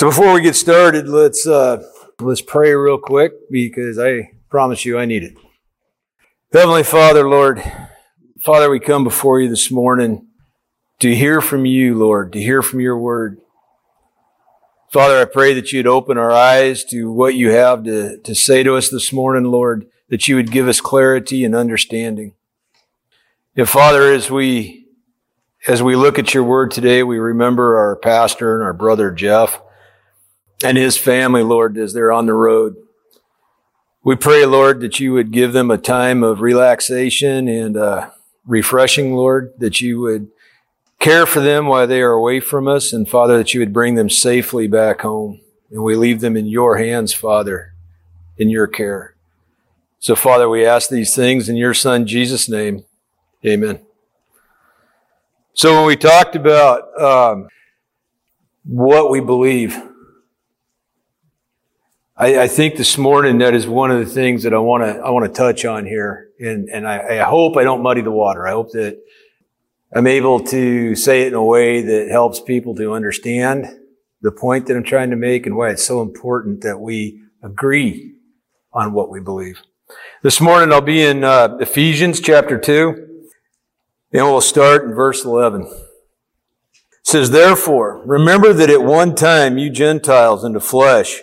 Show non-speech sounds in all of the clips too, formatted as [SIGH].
So before we get started, let's uh, let's pray real quick because I promise you I need it. Heavenly Father, Lord, Father, we come before you this morning to hear from you, Lord, to hear from your word. Father, I pray that you'd open our eyes to what you have to, to say to us this morning, Lord, that you would give us clarity and understanding. And Father, as we as we look at your word today, we remember our pastor and our brother Jeff and his family, Lord, as they're on the road. We pray, Lord, that you would give them a time of relaxation and uh, refreshing, Lord, that you would care for them while they are away from us, and Father, that you would bring them safely back home. And we leave them in your hands, Father, in your care. So, Father, we ask these things in your Son, Jesus' name. Amen. So, when we talked about um, what we believe, I, I, think this morning that is one of the things that I want to I want to touch on here, and and I, I hope I don't muddy the water. I hope that I'm able to say it in a way that helps people to understand the point that I'm trying to make and why it's so important that we agree on what we believe. This morning I'll be in uh, Ephesians chapter 2, and we'll start in verse 11. It says, Therefore, remember that at one time you Gentiles in the flesh,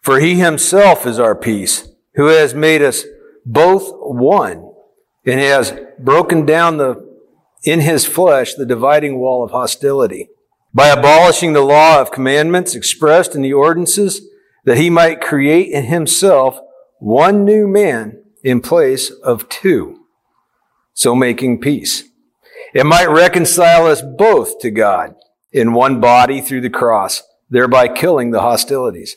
For he himself is our peace, who has made us both one and has broken down the, in his flesh, the dividing wall of hostility by abolishing the law of commandments expressed in the ordinances that he might create in himself one new man in place of two, so making peace. It might reconcile us both to God in one body through the cross, thereby killing the hostilities.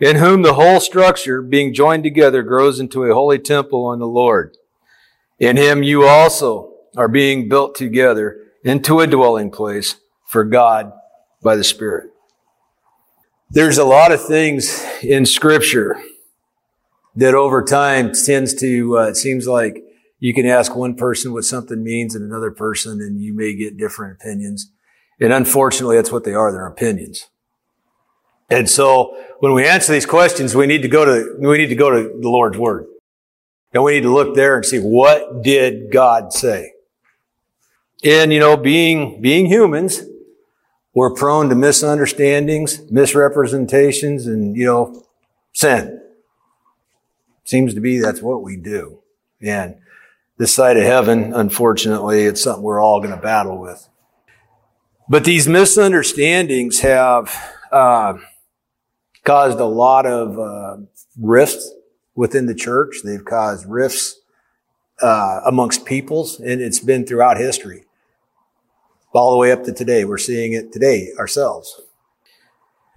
in whom the whole structure, being joined together, grows into a holy temple on the Lord. In him you also are being built together into a dwelling place for God by the Spirit. There's a lot of things in Scripture that over time tends to, uh, it seems like you can ask one person what something means and another person, and you may get different opinions. And unfortunately, that's what they are. They're opinions. And so when we answer these questions, we need to go to, we need to go to the Lord's Word. And we need to look there and see what did God say? And, you know, being, being humans, we're prone to misunderstandings, misrepresentations, and, you know, sin. Seems to be that's what we do. And this side of heaven, unfortunately, it's something we're all going to battle with. But these misunderstandings have, uh, caused a lot of uh, rifts within the church. They've caused rifts uh, amongst peoples, and it's been throughout history, all the way up to today. We're seeing it today ourselves.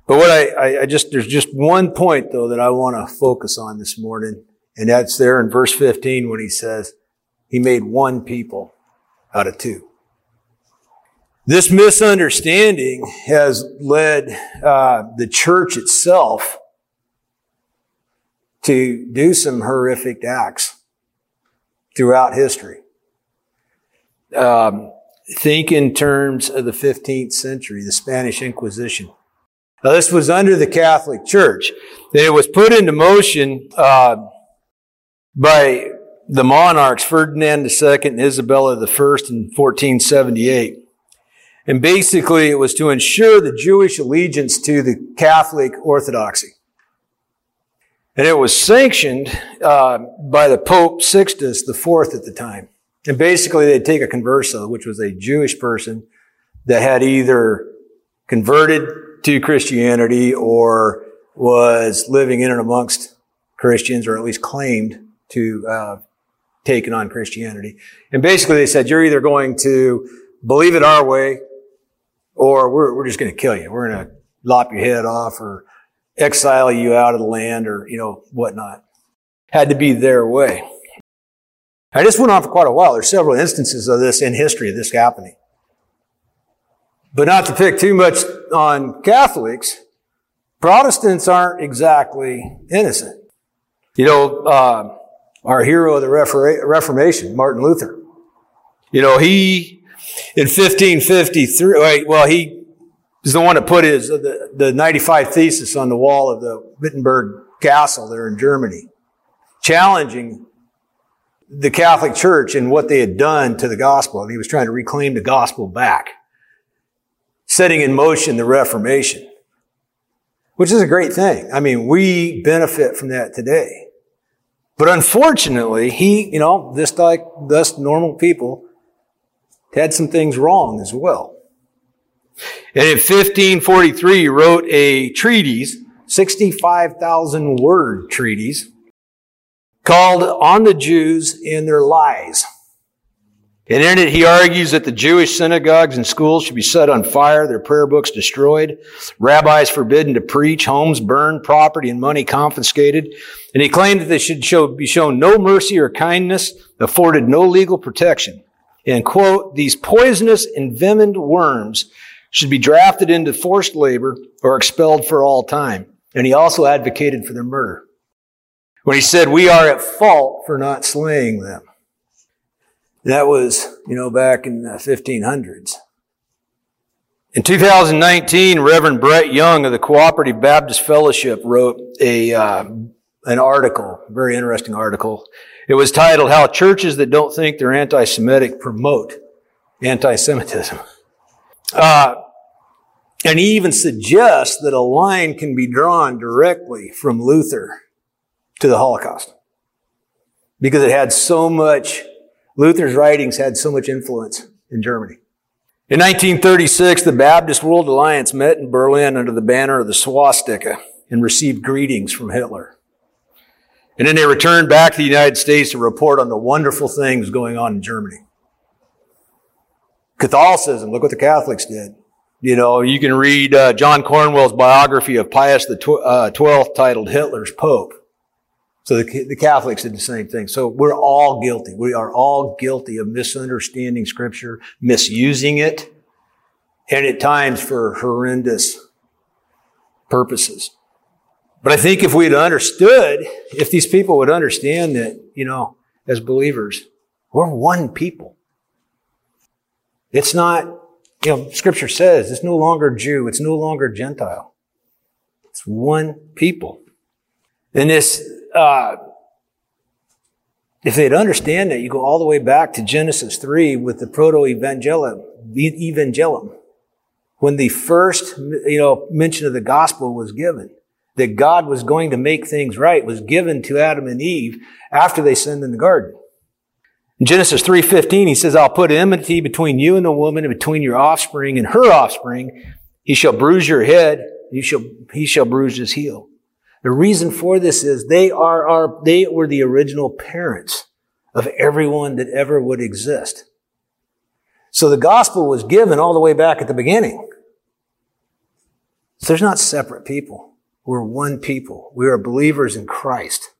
But what I, I, I just there's just one point though that I want to focus on this morning, and that's there in verse 15 when he says he made one people out of two. This misunderstanding has led uh, the church itself to do some horrific acts throughout history. Um, think in terms of the 15th century, the Spanish Inquisition. Now, this was under the Catholic Church. It was put into motion uh, by the monarchs Ferdinand II and Isabella I in 1478. And basically, it was to ensure the Jewish allegiance to the Catholic Orthodoxy. And it was sanctioned uh, by the Pope Sixtus Fourth at the time. And basically, they'd take a converso, which was a Jewish person that had either converted to Christianity or was living in and amongst Christians, or at least claimed to uh, taken on Christianity. And basically, they said, "You're either going to believe it our way, or we're, we're just going to kill you. We're going to lop your head off, or exile you out of the land, or you know whatnot." Had to be their way. And this went on for quite a while. There's several instances of this in history of this happening. But not to pick too much on Catholics, Protestants aren't exactly innocent. You know, uh, our hero of the Reformation, Martin Luther. You know, he, in 1553, well, he is the one that put his, the, the 95 thesis on the wall of the Wittenberg Castle there in Germany, challenging the Catholic Church and what they had done to the gospel. And he was trying to reclaim the gospel back, setting in motion the Reformation, which is a great thing. I mean, we benefit from that today. But unfortunately, he, you know, just like us normal people, had some things wrong as well. And in 1543, he wrote a treatise, 65,000 word treatise, called On the Jews and Their Lies. And in it, he argues that the Jewish synagogues and schools should be set on fire, their prayer books destroyed, rabbis forbidden to preach, homes burned, property and money confiscated. And he claimed that they should show, be shown no mercy or kindness, afforded no legal protection. And quote, these poisonous, envenomed worms should be drafted into forced labor or expelled for all time. And he also advocated for their murder when he said, we are at fault for not slaying them. That was, you know, back in the 1500s. In 2019, Reverend Brett Young of the Cooperative Baptist Fellowship wrote a, uh, an article, a very interesting article. It was titled, How Churches That Don't Think They're Anti-Semitic Promote Anti-Semitism. Uh, and he even suggests that a line can be drawn directly from Luther to the Holocaust because it had so much, Luther's writings had so much influence in Germany. In 1936, the Baptist World Alliance met in Berlin under the banner of the swastika and received greetings from Hitler. And then they returned back to the United States to report on the wonderful things going on in Germany. Catholicism, look what the Catholics did. You know, you can read uh, John Cornwell's biography of Pius the tw- uh, 12th titled Hitler's Pope. So the, the Catholics did the same thing. So we're all guilty. We are all guilty of misunderstanding scripture, misusing it, and at times for horrendous purposes. But I think if we'd understood, if these people would understand that, you know, as believers, we're one people. It's not, you know, scripture says it's no longer Jew, it's no longer Gentile. It's one people. And this uh, if they'd understand that, you go all the way back to Genesis 3 with the proto-evangelium, evangelium, when the first, you know, mention of the gospel was given, that God was going to make things right, was given to Adam and Eve after they sinned in the garden. In Genesis 3.15, he says, I'll put enmity between you and the woman and between your offspring and her offspring. He shall bruise your head. You shall, he shall bruise his heel. The reason for this is they are our, they were the original parents of everyone that ever would exist. So the gospel was given all the way back at the beginning. So there's not separate people. We're one people. We are believers in Christ.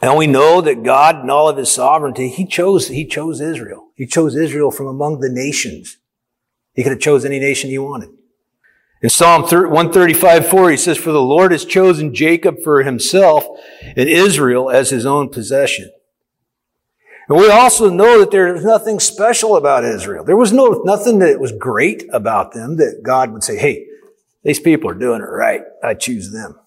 And we know that God, in all of his sovereignty, he chose, he chose Israel. He chose Israel from among the nations. He could have chose any nation he wanted. In Psalm 135, 4, he says, For the Lord has chosen Jacob for himself and Israel as his own possession. And we also know that there was nothing special about Israel. There was no, nothing that was great about them that God would say, hey, these people are doing it right. I choose them.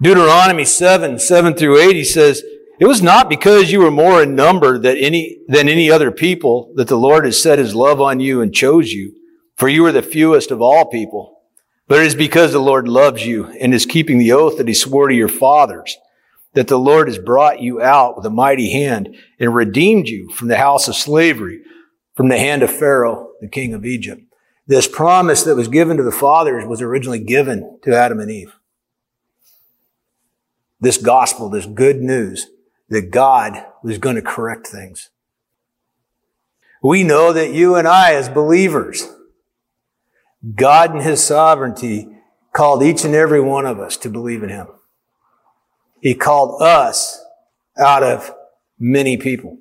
Deuteronomy 7, 7 through 8, he says, It was not because you were more in number than any, than any other people that the Lord has set his love on you and chose you for you are the fewest of all people. But it is because the Lord loves you and is keeping the oath that he swore to your fathers, that the Lord has brought you out with a mighty hand and redeemed you from the house of slavery, from the hand of Pharaoh, the king of Egypt. This promise that was given to the fathers was originally given to Adam and Eve. This gospel, this good news that God was going to correct things. We know that you and I as believers, God in His sovereignty called each and every one of us to believe in Him. He called us out of many people.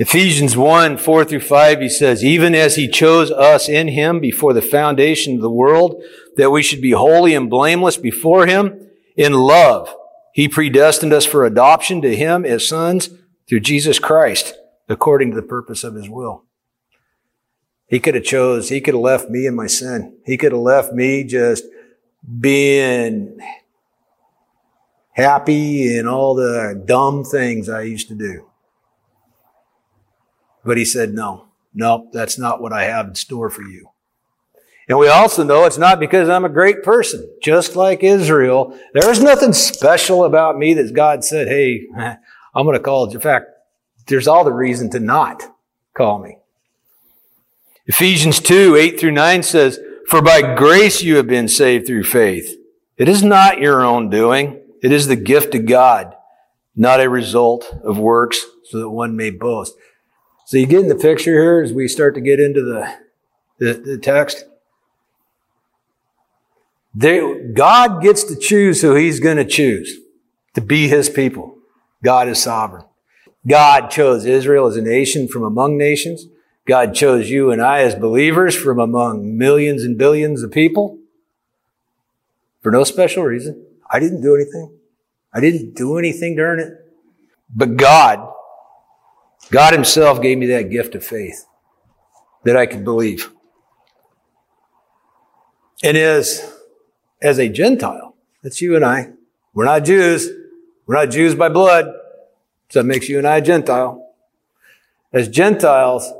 Ephesians 1, 4 through 5, he says, even as he chose us in him before the foundation of the world, that we should be holy and blameless before him in love. He predestined us for adoption to him as sons through Jesus Christ, according to the purpose of his will. He could have chose, he could have left me in my sin. He could have left me just being happy in all the dumb things I used to do. But he said, no, no, that's not what I have in store for you. And we also know it's not because I'm a great person. Just like Israel, there's nothing special about me that God said, hey, [LAUGHS] I'm going to call it. In fact, there's all the reason to not call me. Ephesians 2, 8 through 9 says, For by grace you have been saved through faith. It is not your own doing. It is the gift of God, not a result of works, so that one may boast. So you get in the picture here as we start to get into the, the, the text. They, God gets to choose who he's going to choose to be his people. God is sovereign. God chose Israel as a nation from among nations. God chose you and I as believers from among millions and billions of people for no special reason. I didn't do anything. I didn't do anything to earn it. But God God Himself gave me that gift of faith that I could believe. And as, as a Gentile, that's you and I. We're not Jews. We're not Jews by blood. So that makes you and I a Gentile. As Gentiles,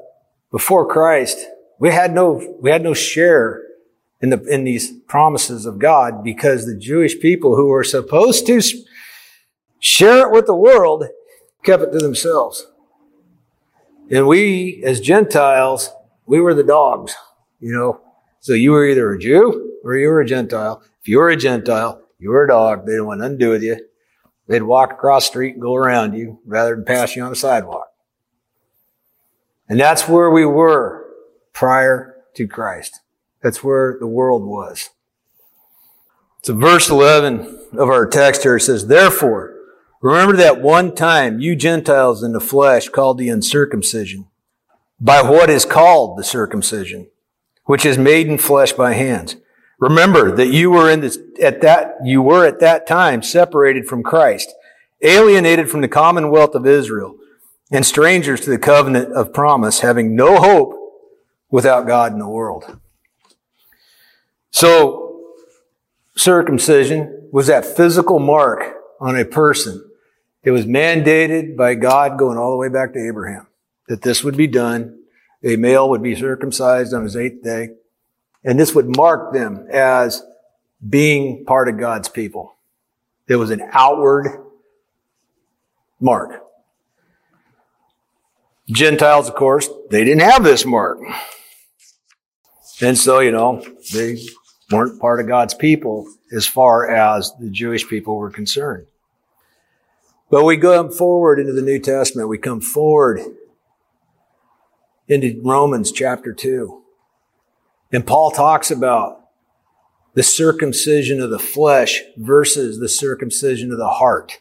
before Christ, we had no, we had no share in the, in these promises of God because the Jewish people who were supposed to share it with the world kept it to themselves. And we, as Gentiles, we were the dogs, you know. So you were either a Jew or you were a Gentile. If you were a Gentile, you were a dog. They didn't want nothing to do with you. They'd walk across the street and go around you rather than pass you on the sidewalk. And that's where we were prior to Christ. That's where the world was. So verse 11 of our text here says, Therefore, Remember that one time you Gentiles in the flesh called the uncircumcision by what is called the circumcision, which is made in flesh by hands. Remember that you were in this, at that, you were at that time separated from Christ, alienated from the commonwealth of Israel, and strangers to the covenant of promise, having no hope without God in the world. So, circumcision was that physical mark on a person it was mandated by God going all the way back to Abraham that this would be done. A male would be circumcised on his eighth day. And this would mark them as being part of God's people. It was an outward mark. Gentiles, of course, they didn't have this mark. And so, you know, they weren't part of God's people as far as the Jewish people were concerned. But we go forward into the New Testament. We come forward into Romans chapter 2. And Paul talks about the circumcision of the flesh versus the circumcision of the heart.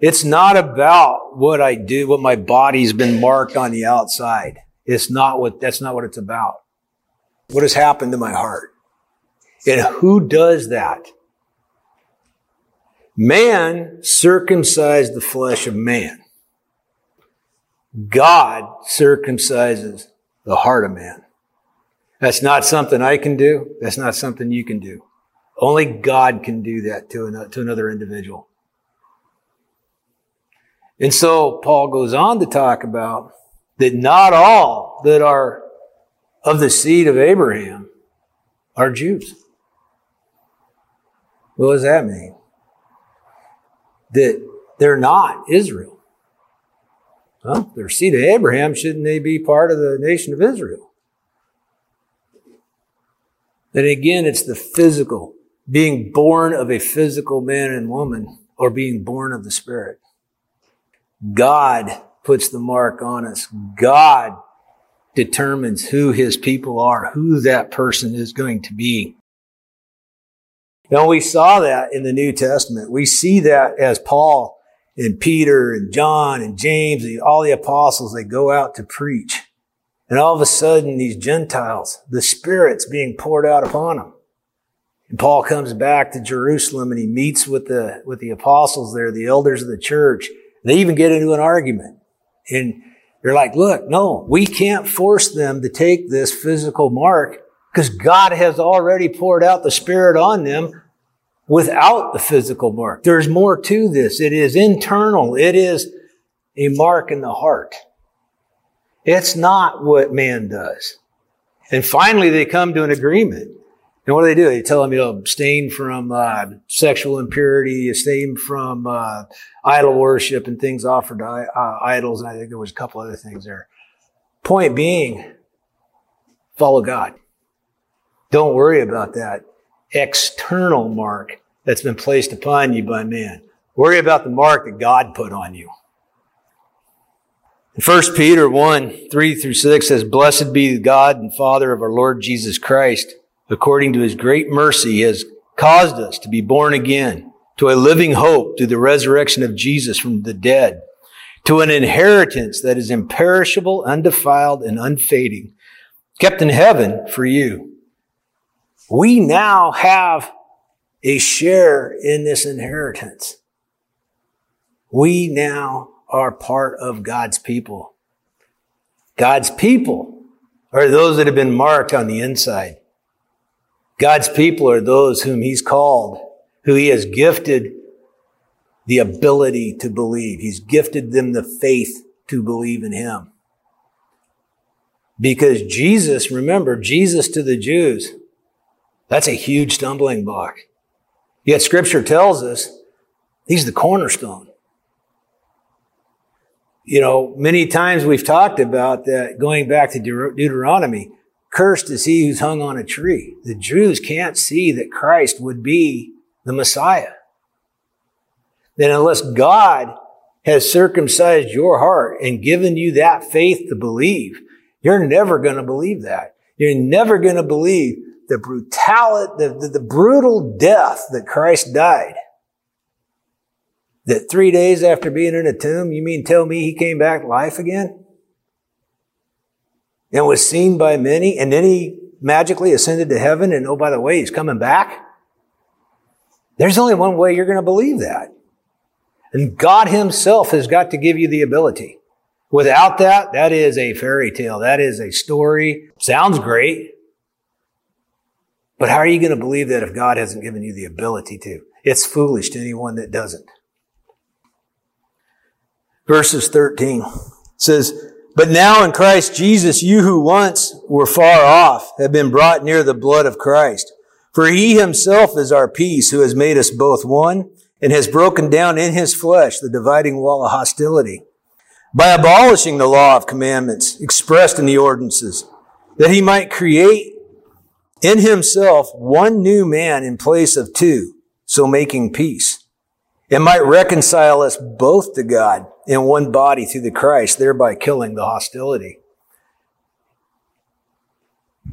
It's not about what I do, what my body's been marked on the outside. It's not what, that's not what it's about. What has happened to my heart? And who does that? Man circumcised the flesh of man. God circumcises the heart of man. That's not something I can do. That's not something you can do. Only God can do that to another, to another individual. And so Paul goes on to talk about that not all that are of the seed of Abraham are Jews. What does that mean? That they're not Israel. Well, they're seed of Abraham. Shouldn't they be part of the nation of Israel? Then again, it's the physical, being born of a physical man and woman, or being born of the Spirit. God puts the mark on us. God determines who his people are, who that person is going to be. Now we saw that in the New Testament. We see that as Paul and Peter and John and James, and all the apostles, they go out to preach. And all of a sudden, these Gentiles, the Spirit's being poured out upon them. And Paul comes back to Jerusalem and he meets with the, with the apostles there, the elders of the church. They even get into an argument. And they're like, look, no, we can't force them to take this physical mark because God has already poured out the Spirit on them without the physical mark. There's more to this. It is internal. It is a mark in the heart. It's not what man does. And finally, they come to an agreement. And what do they do? They tell them, you know, abstain from uh, sexual impurity, abstain from uh, idol worship and things offered to uh, idols. And I think there was a couple other things there. Point being, follow God. Don't worry about that external mark that's been placed upon you by man. Worry about the mark that God put on you. 1 Peter 1, 3 through 6 says, Blessed be the God and Father of our Lord Jesus Christ. According to his great mercy, he has caused us to be born again to a living hope through the resurrection of Jesus from the dead, to an inheritance that is imperishable, undefiled, and unfading, kept in heaven for you we now have a share in this inheritance. We now are part of God's people. God's people are those that have been marked on the inside. God's people are those whom He's called, who He has gifted the ability to believe. He's gifted them the faith to believe in Him. Because Jesus, remember, Jesus to the Jews that's a huge stumbling block. Yet scripture tells us he's the cornerstone. You know, many times we've talked about that going back to Deuteronomy. Cursed is he who's hung on a tree. The Jews can't see that Christ would be the Messiah. Then unless God has circumcised your heart and given you that faith to believe, you're never going to believe that. You're never going to believe the brutality, the, the, the brutal death that Christ died. That three days after being in a tomb, you mean tell me he came back life again? And was seen by many, and then he magically ascended to heaven, and oh, by the way, he's coming back? There's only one way you're going to believe that. And God himself has got to give you the ability. Without that, that is a fairy tale. That is a story. Sounds great. But how are you going to believe that if God hasn't given you the ability to? It's foolish to anyone that doesn't. Verses 13 says, But now in Christ Jesus, you who once were far off have been brought near the blood of Christ. For he himself is our peace, who has made us both one and has broken down in his flesh the dividing wall of hostility by abolishing the law of commandments expressed in the ordinances, that he might create in himself one new man in place of two, so making peace, and might reconcile us both to God in one body through the Christ, thereby killing the hostility.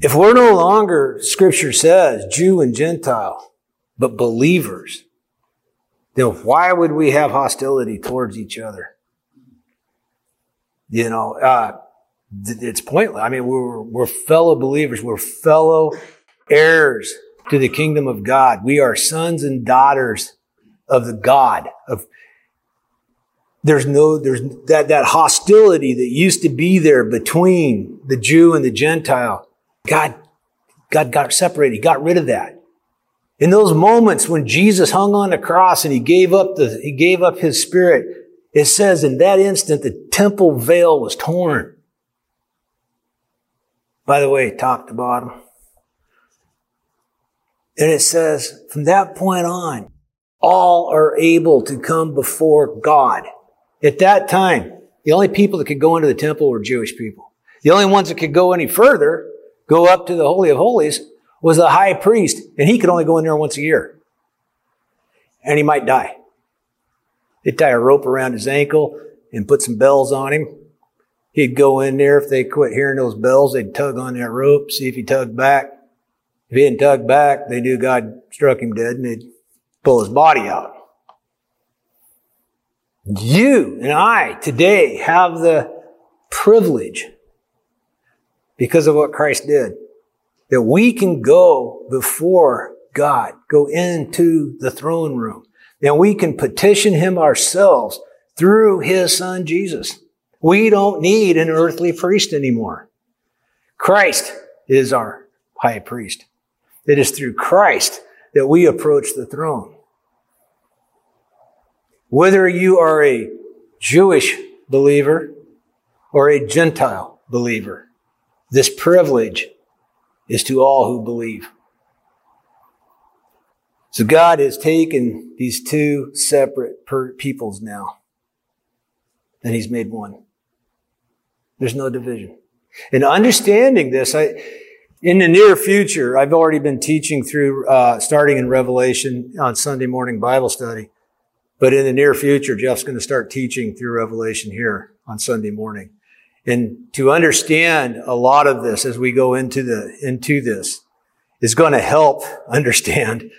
If we're no longer, scripture says, Jew and Gentile, but believers, then why would we have hostility towards each other? You know, uh, it's pointless. I mean, we're, we're fellow believers. We're fellow heirs to the kingdom of God. We are sons and daughters of the God of there's no there's that that hostility that used to be there between the Jew and the Gentile. God God got separated. He got rid of that. In those moments when Jesus hung on the cross and he gave up the he gave up his spirit, it says in that instant the temple veil was torn. By the way, top to bottom. And it says, from that point on, all are able to come before God. At that time, the only people that could go into the temple were Jewish people. The only ones that could go any further, go up to the Holy of Holies, was the high priest, and he could only go in there once a year. And he might die. They'd tie a rope around his ankle and put some bells on him. He'd go in there. If they quit hearing those bells, they'd tug on that rope, see if he tugged back. If he didn't tug back, they knew God struck him dead and they'd pull his body out. You and I today have the privilege because of what Christ did that we can go before God, go into the throne room, and we can petition Him ourselves through His Son Jesus. We don't need an earthly priest anymore. Christ is our high priest. It is through Christ that we approach the throne. Whether you are a Jewish believer or a Gentile believer, this privilege is to all who believe. So God has taken these two separate peoples now, and He's made one. There's no division. And understanding this, I, in the near future, I've already been teaching through, uh, starting in Revelation on Sunday morning Bible study. But in the near future, Jeff's going to start teaching through Revelation here on Sunday morning. And to understand a lot of this as we go into the, into this is going to help [LAUGHS] understand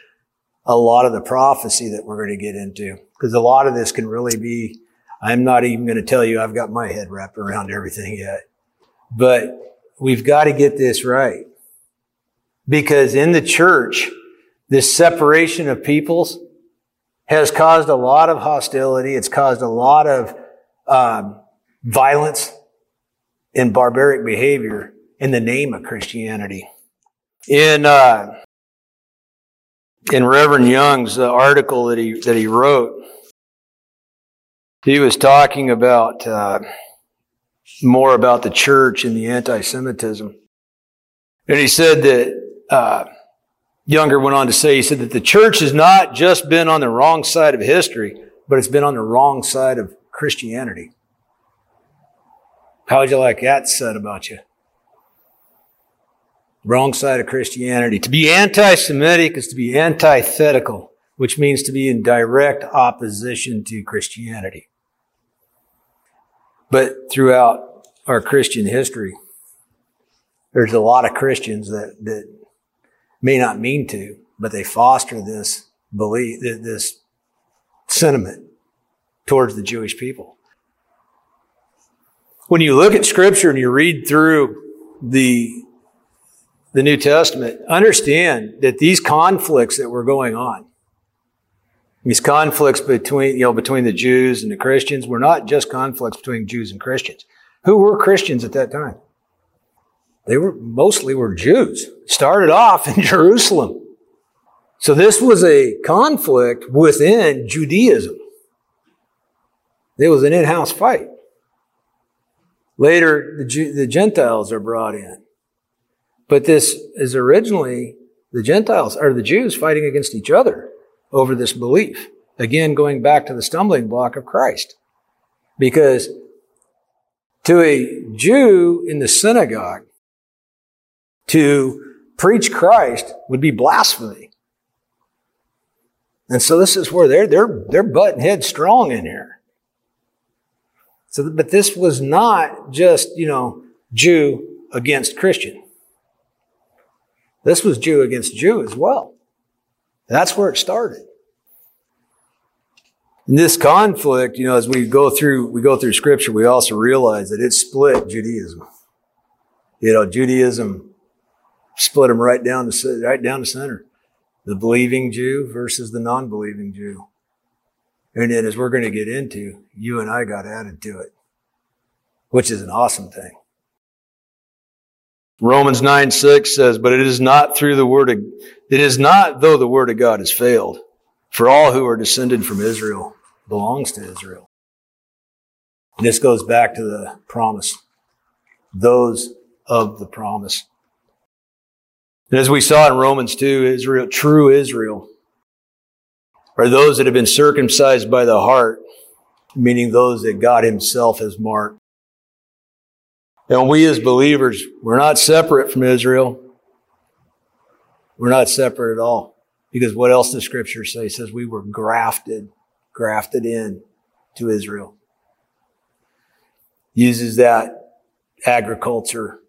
a lot of the prophecy that we're going to get into. Because a lot of this can really be, I'm not even going to tell you I've got my head wrapped around everything yet. But we've got to get this right. Because in the church, this separation of peoples has caused a lot of hostility. It's caused a lot of um, violence and barbaric behavior in the name of Christianity. In uh, in Reverend Young's uh, article that he that he wrote, he was talking about uh, more about the church and the anti-Semitism, and he said that uh, Younger went on to say, he said that the church has not just been on the wrong side of history, but it's been on the wrong side of Christianity. How would you like that said about you? Wrong side of Christianity. To be anti-Semitic is to be antithetical, which means to be in direct opposition to Christianity. But throughout our Christian history, there's a lot of Christians that, that may not mean to, but they foster this belief, this sentiment towards the Jewish people. When you look at scripture and you read through the, the New Testament, understand that these conflicts that were going on, these conflicts between, you know, between the Jews and the Christians were not just conflicts between Jews and Christians. Who were Christians at that time? They were mostly were Jews. Started off in [LAUGHS] Jerusalem. So this was a conflict within Judaism. It was an in-house fight. Later, the, the Gentiles are brought in. But this is originally the Gentiles, or the Jews fighting against each other over this belief. Again, going back to the stumbling block of Christ. Because to a Jew in the synagogue, to preach Christ would be blasphemy. And so this is where they're, they're, they're butting heads strong in here. So, but this was not just, you know, Jew against Christian. This was Jew against Jew as well. That's where it started. In this conflict, you know, as we go through, we go through scripture, we also realize that it split Judaism. You know, Judaism split them right down the right down the center. The believing Jew versus the non-believing Jew. And then as we're going to get into, you and I got added to it, which is an awesome thing. Romans 9, 6 says, but it is not through the word of, it is not though the word of God has failed. For all who are descended from Israel belongs to Israel. This goes back to the promise. Those of the promise. And as we saw in Romans 2, Israel, true Israel, are those that have been circumcised by the heart, meaning those that God Himself has marked. And we as believers, we're not separate from Israel. We're not separate at all. Because what else does scripture say? It says we were grafted, grafted in to Israel. Uses that agriculture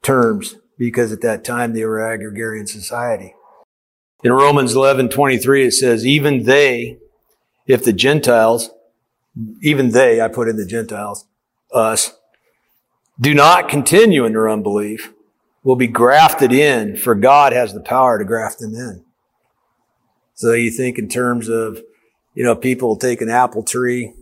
terms because at that time they were agrarian society. In Romans 11, 23, it says, even they, if the Gentiles, even they, I put in the Gentiles, us, do not continue in their unbelief, will be grafted in, for God has the power to graft them in. So you think in terms of, you know, people take an apple tree,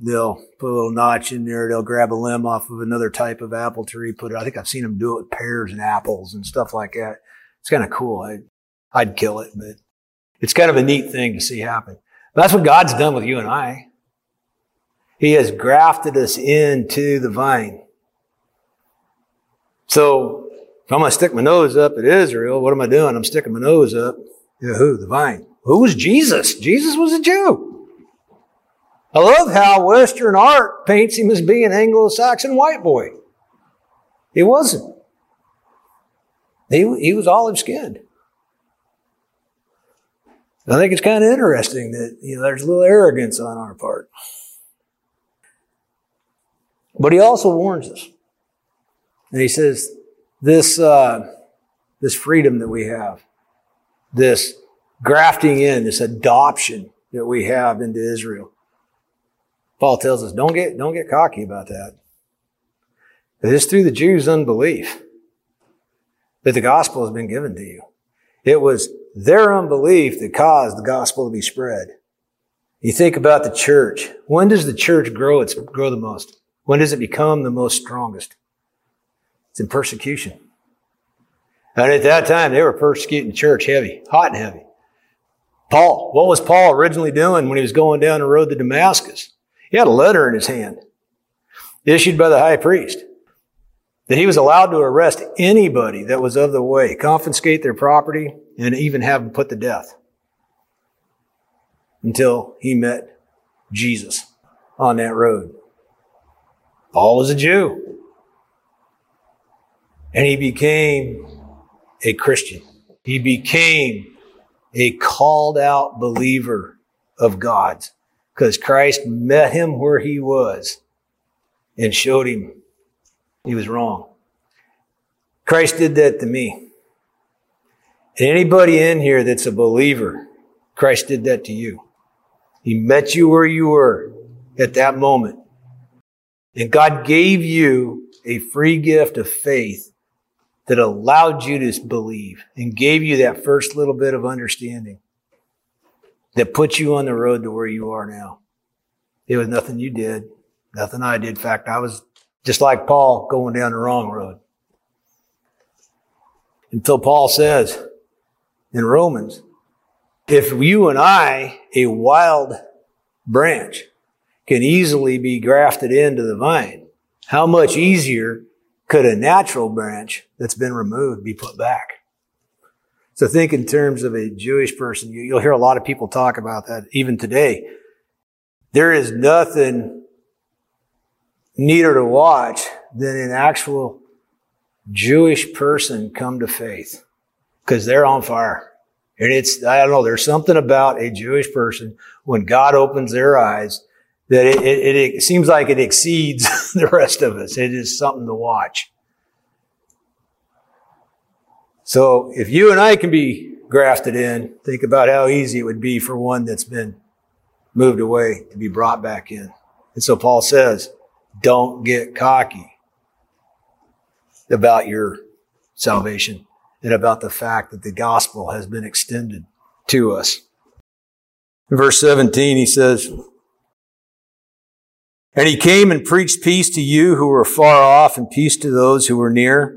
they'll put a little notch in there, they'll grab a limb off of another type of apple tree, put it, I think I've seen them do it with pears and apples and stuff like that. It's kind of cool. I, I'd kill it, but it's kind of a neat thing to see happen. That's what God's done with you and I. He has grafted us into the vine. So if I'm going to stick my nose up at Israel, what am I doing? I'm sticking my nose up. Yeah, who? The vine. Who was Jesus? Jesus was a Jew. I love how Western art paints him as being an Anglo-Saxon white boy. He wasn't. He, he was olive skinned. I think it's kind of interesting that you know there's a little arrogance on our part. But he also warns us. And he says, this, uh, this freedom that we have, this grafting in, this adoption that we have into Israel. Paul tells us, don't get, don't get cocky about that. It is through the Jews' unbelief that the gospel has been given to you. It was their unbelief that caused the gospel to be spread. You think about the church. When does the church grow? It's grow the most. When does it become the most strongest? It's in persecution. And at that time, they were persecuting the church heavy, hot and heavy. Paul, what was Paul originally doing when he was going down the road to Damascus? He had a letter in his hand issued by the high priest that he was allowed to arrest anybody that was of the way, confiscate their property, and even have them put to death until he met Jesus on that road. Paul was a Jew. And he became a Christian. He became a called out believer of God's because Christ met him where he was and showed him he was wrong. Christ did that to me. And anybody in here that's a believer, Christ did that to you. He met you where you were at that moment. And God gave you a free gift of faith that allowed you to believe and gave you that first little bit of understanding that put you on the road to where you are now. It was nothing you did, nothing I did. In fact, I was just like Paul going down the wrong road. Until Paul says in Romans, if you and I, a wild branch, can easily be grafted into the vine, how much easier could a natural branch that's been removed be put back? So think in terms of a Jewish person. You'll hear a lot of people talk about that even today. There is nothing neater to watch than an actual Jewish person come to faith because they're on fire. And it's, I don't know, there's something about a Jewish person when God opens their eyes that it, it, it seems like it exceeds [LAUGHS] the rest of us. It is something to watch. So if you and I can be grafted in, think about how easy it would be for one that's been moved away to be brought back in. And so Paul says, don't get cocky about your salvation and about the fact that the gospel has been extended to us. In verse 17, he says, and he came and preached peace to you who were far off and peace to those who were near.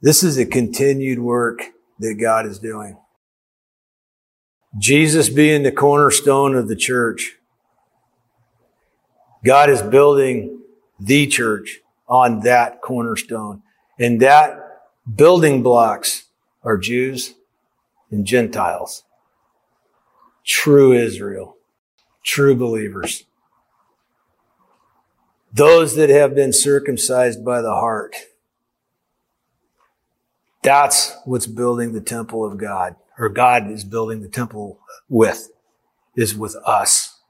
This is a continued work that God is doing. Jesus being the cornerstone of the church. God is building the church on that cornerstone. And that building blocks are Jews and Gentiles. True Israel. True believers. Those that have been circumcised by the heart. That's what's building the temple of God, or God is building the temple with, is with us.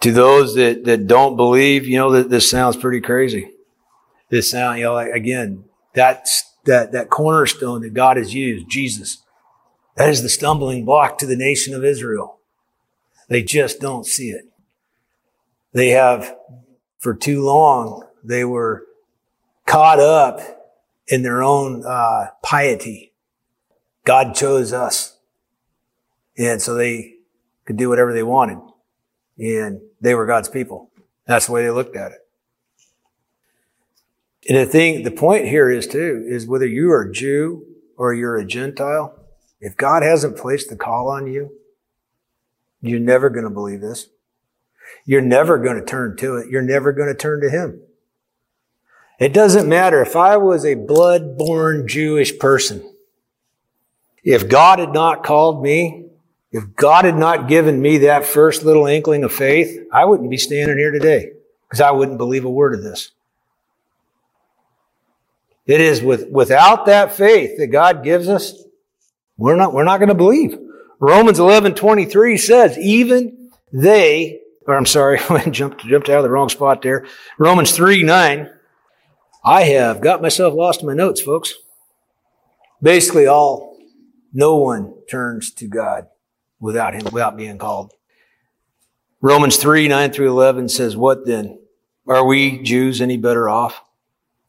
To those that, that don't believe, you know, that this sounds pretty crazy. This sound, you know, again, that's, that, that cornerstone that God has used, Jesus, that is the stumbling block to the nation of Israel. They just don't see it. They have for too long, they were caught up in their own uh, piety. God chose us. And so they could do whatever they wanted. And they were God's people. That's the way they looked at it. And the thing, the point here is too, is whether you are a Jew or you're a Gentile, if God hasn't placed the call on you, you're never going to believe this. You're never going to turn to it. You're never going to turn to Him. It doesn't matter if I was a blood-born Jewish person. If God had not called me, if God had not given me that first little inkling of faith, I wouldn't be standing here today because I wouldn't believe a word of this. It is with, without that faith that God gives us, we're not, we're not going to believe. Romans 11, 23 says, even they or I'm sorry, [LAUGHS] I jumped, jumped out of the wrong spot there. Romans 3 9. I have got myself lost in my notes, folks. Basically, all, no one turns to God without Him, without being called. Romans 3 9 through 11 says, What then? Are we Jews any better off?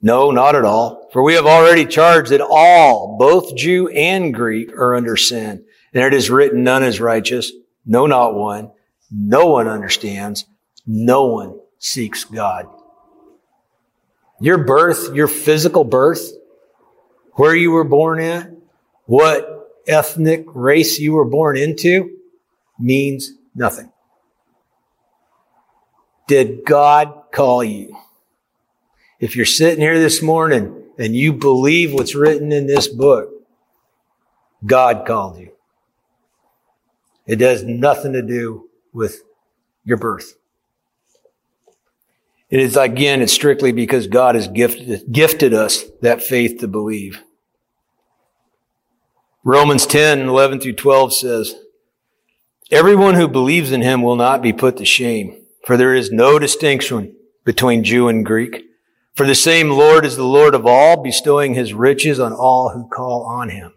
No, not at all. For we have already charged that all, both Jew and Greek, are under sin. And it is written, None is righteous, no, not one. No one understands. No one seeks God. Your birth, your physical birth, where you were born at, what ethnic race you were born into means nothing. Did God call you? If you're sitting here this morning and you believe what's written in this book, God called you. It has nothing to do with your birth. It is again, it's strictly because God has gifted, gifted us that faith to believe. Romans 10, 11 through 12 says, Everyone who believes in him will not be put to shame, for there is no distinction between Jew and Greek. For the same Lord is the Lord of all, bestowing his riches on all who call on him.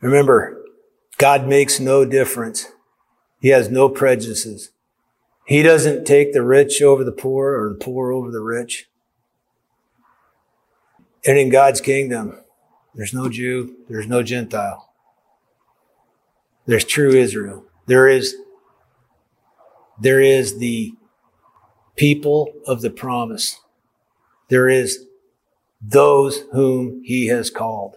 Remember, God makes no difference. He has no prejudices. He doesn't take the rich over the poor or the poor over the rich. And in God's kingdom, there's no Jew, there's no Gentile. There's true Israel. There is, there is the people of the promise. There is those whom he has called.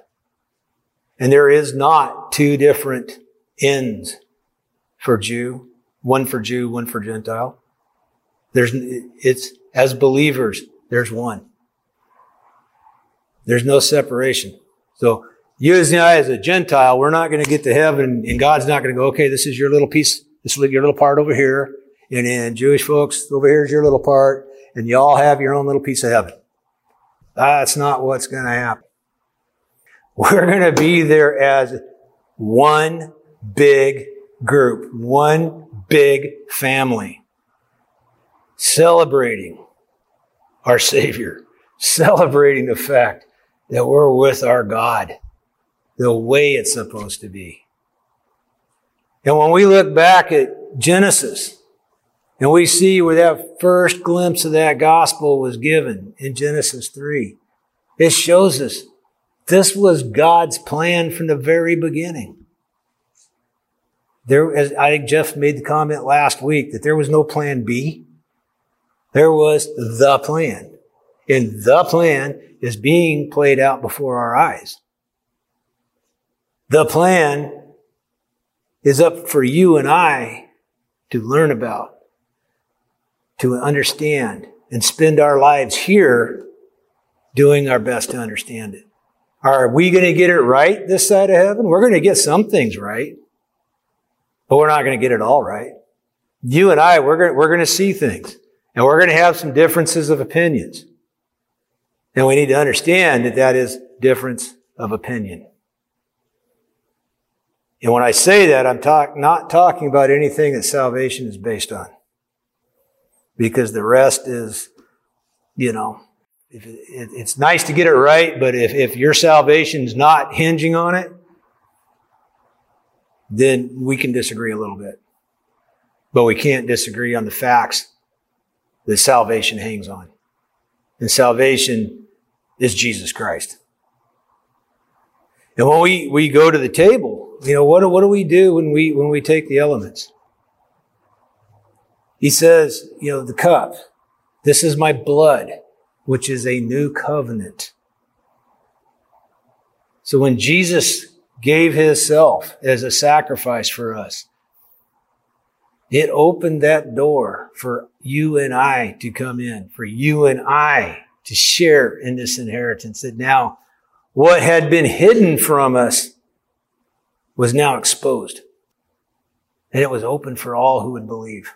And there is not two different ends for Jew, one for Jew, one for Gentile. There's, it's, as believers, there's one. There's no separation. So you as I, as a Gentile, we're not going to get to heaven and God's not going to go, okay, this is your little piece, this is your little part over here. And then Jewish folks, over here is your little part. And you all have your own little piece of heaven. That's not what's going to happen. [LAUGHS] We're going to be there as one big group, one big family, celebrating our Savior, celebrating the fact that we're with our God the way it's supposed to be. And when we look back at Genesis and we see where that first glimpse of that gospel was given in Genesis 3, It shows us this was God's plan from the very beginning. There, as I think Jeff made the comment last week that there was no plan B. There was the plan. And the plan is being played out before our eyes. The plan is up for you and I to learn about, to understand, and spend our lives here doing our best to understand it. Are we going to get it right this side of heaven? We're going to get some things right, but we're not going to get it all right. You and I, we're going, we're to see things and we're going to have some differences of opinions. And we need to understand that that is difference of opinion. And when I say that, I'm talk, not talking about anything that salvation is based on. Because the rest is, you know, it, it, it's nice to get it right, but if, if your salvation's not hinging on it, then we can disagree a little bit. But we can't disagree on the facts that salvation hangs on. And salvation is Jesus Christ. And when we, we go to the table, you know, what, what do we do when we, when we take the elements? He says, you know, the cup, this is my blood, which is a new covenant. So when Jesus gave his self as a sacrifice for us, it opened that door for you and I to come in, for you and I to share in this inheritance that now what had been hidden from us was now exposed. And it was open for all who would believe.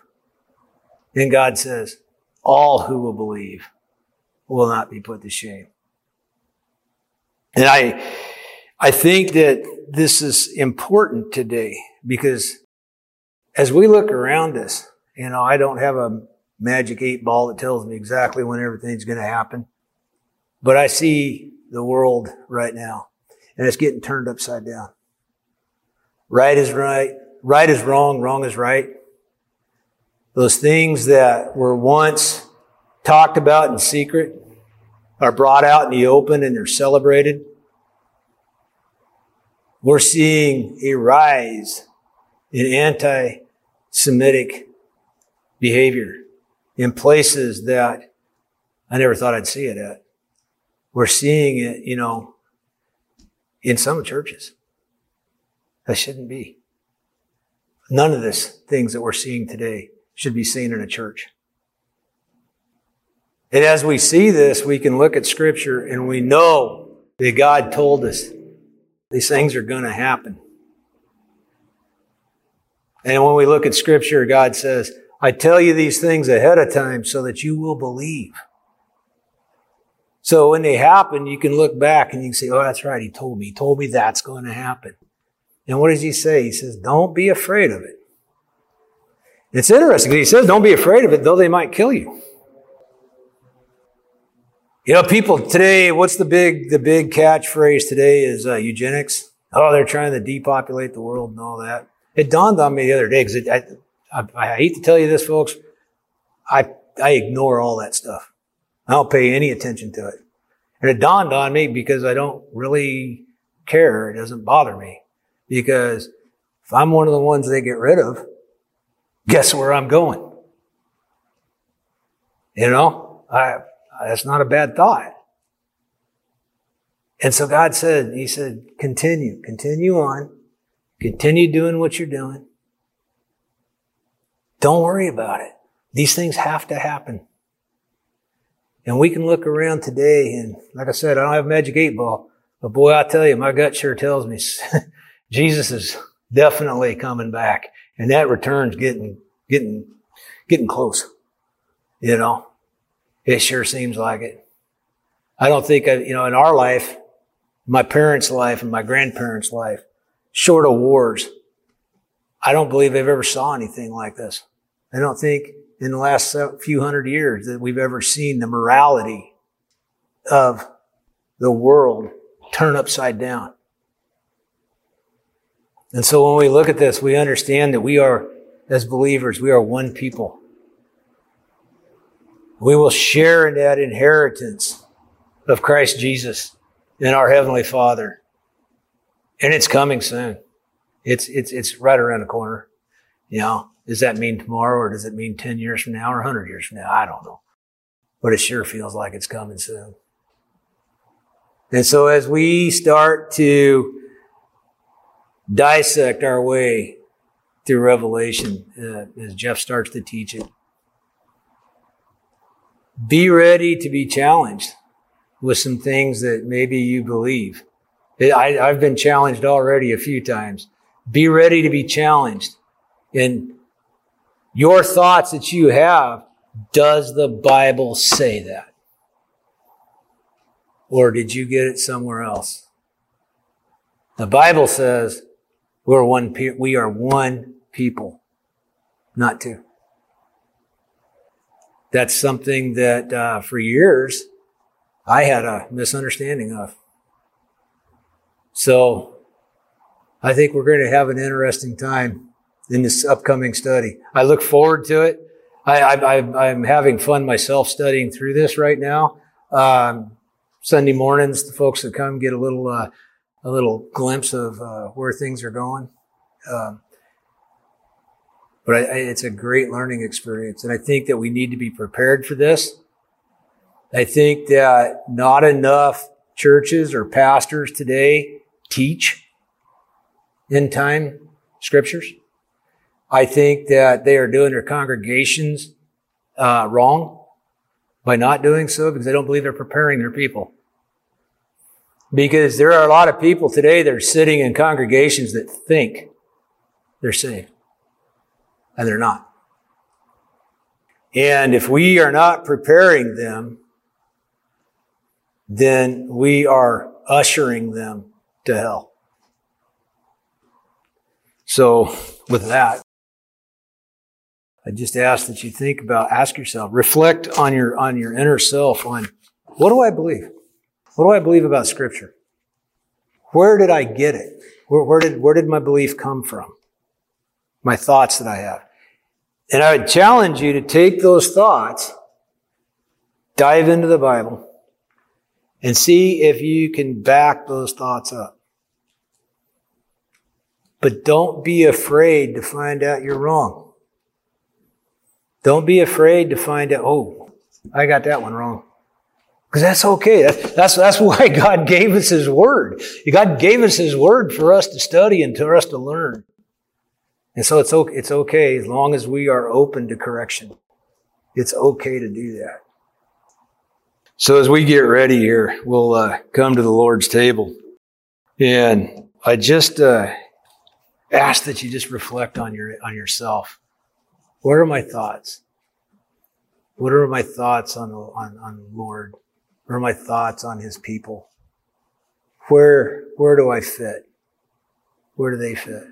Then God says, all who will believe will not be put to shame. And I, I think that this is important today because as we look around us, you know, I don't have a magic eight ball that tells me exactly when everything's going to happen, but I see the world right now. And it's getting turned upside down. Right is right. Right is wrong. Wrong is right. Those things that were once talked about in secret are brought out in the open and they're celebrated. We're seeing a rise in anti-Semitic behavior in places that I never thought I'd see it at. We're seeing it, you know, in some churches. That shouldn't be. None of this things that we're seeing today should be seen in a church. And as we see this, we can look at scripture and we know that God told us these things are going to happen. And when we look at scripture, God says, I tell you these things ahead of time so that you will believe. So when they happen, you can look back and you can say, oh, that's right. He told me. He told me that's going to happen. And what does he say? He says, don't be afraid of it. It's interesting. He says, don't be afraid of it, though they might kill you. You know, people today, what's the big, the big catchphrase today is uh, eugenics. Oh, they're trying to depopulate the world and all that. It dawned on me the other day because I, I, I hate to tell you this, folks. I, I ignore all that stuff. I don't pay any attention to it. And it dawned on me because I don't really care. It doesn't bother me because if I'm one of the ones they get rid of, guess where I'm going? You know, I, that's not a bad thought. And so God said, He said, continue, continue on, continue doing what you're doing. Don't worry about it. These things have to happen. And we can look around today and like I said, I don't have a magic eight ball, but boy, I tell you, my gut sure tells me [LAUGHS] Jesus is definitely coming back and that return's getting, getting, getting close. You know, it sure seems like it. I don't think, I, you know, in our life, my parents' life and my grandparents' life, short of wars, I don't believe they've ever saw anything like this. I don't think in the last few hundred years that we've ever seen the morality of the world turn upside down. And so when we look at this, we understand that we are, as believers, we are one people. We will share in that inheritance of Christ Jesus and our Heavenly Father. And it's coming soon. It's, it's, it's right around the corner. You know, does that mean tomorrow or does it mean 10 years from now or 100 years from now? I don't know. But it sure feels like it's coming soon. And so as we start to dissect our way through Revelation, uh, as Jeff starts to teach it, be ready to be challenged with some things that maybe you believe. I, I've been challenged already a few times. Be ready to be challenged in your thoughts that you have. Does the Bible say that? Or did you get it somewhere else? The Bible says we're one, pe- we are one people, not two. That's something that uh, for years I had a misunderstanding of. So I think we're going to have an interesting time in this upcoming study. I look forward to it. I, am having fun myself studying through this right now. Um, Sunday mornings, the folks that come get a little uh, a little glimpse of uh, where things are going. Um, but I, I, it's a great learning experience, and I think that we need to be prepared for this. I think that not enough churches or pastors today teach end time scriptures. I think that they are doing their congregations uh, wrong by not doing so because they don't believe they're preparing their people. Because there are a lot of people today that are sitting in congregations that think they're saved. And they're not. And if we are not preparing them, then we are ushering them to hell. So with that, I just ask that you think about, ask yourself, reflect on your, on your inner self on what do I believe? What do I believe about scripture? Where did I get it? Where, where did, where did my belief come from? My thoughts that I have. And I would challenge you to take those thoughts, dive into the Bible, and see if you can back those thoughts up. But don't be afraid to find out you're wrong. Don't be afraid to find out, oh, I got that one wrong. Because that's okay. That's, that's, that's [LAUGHS] why God gave us His Word. God gave us His Word for us to study and for us to learn. And so it's okay, it's okay as long as we are open to correction. It's okay to do that. So as we get ready here, we'll uh, come to the Lord's table. And I just uh, ask that you just reflect on your on yourself. What are my thoughts? What are my thoughts on, on, on Lord? What are my thoughts on his people? Where, where do I fit? Where do they fit?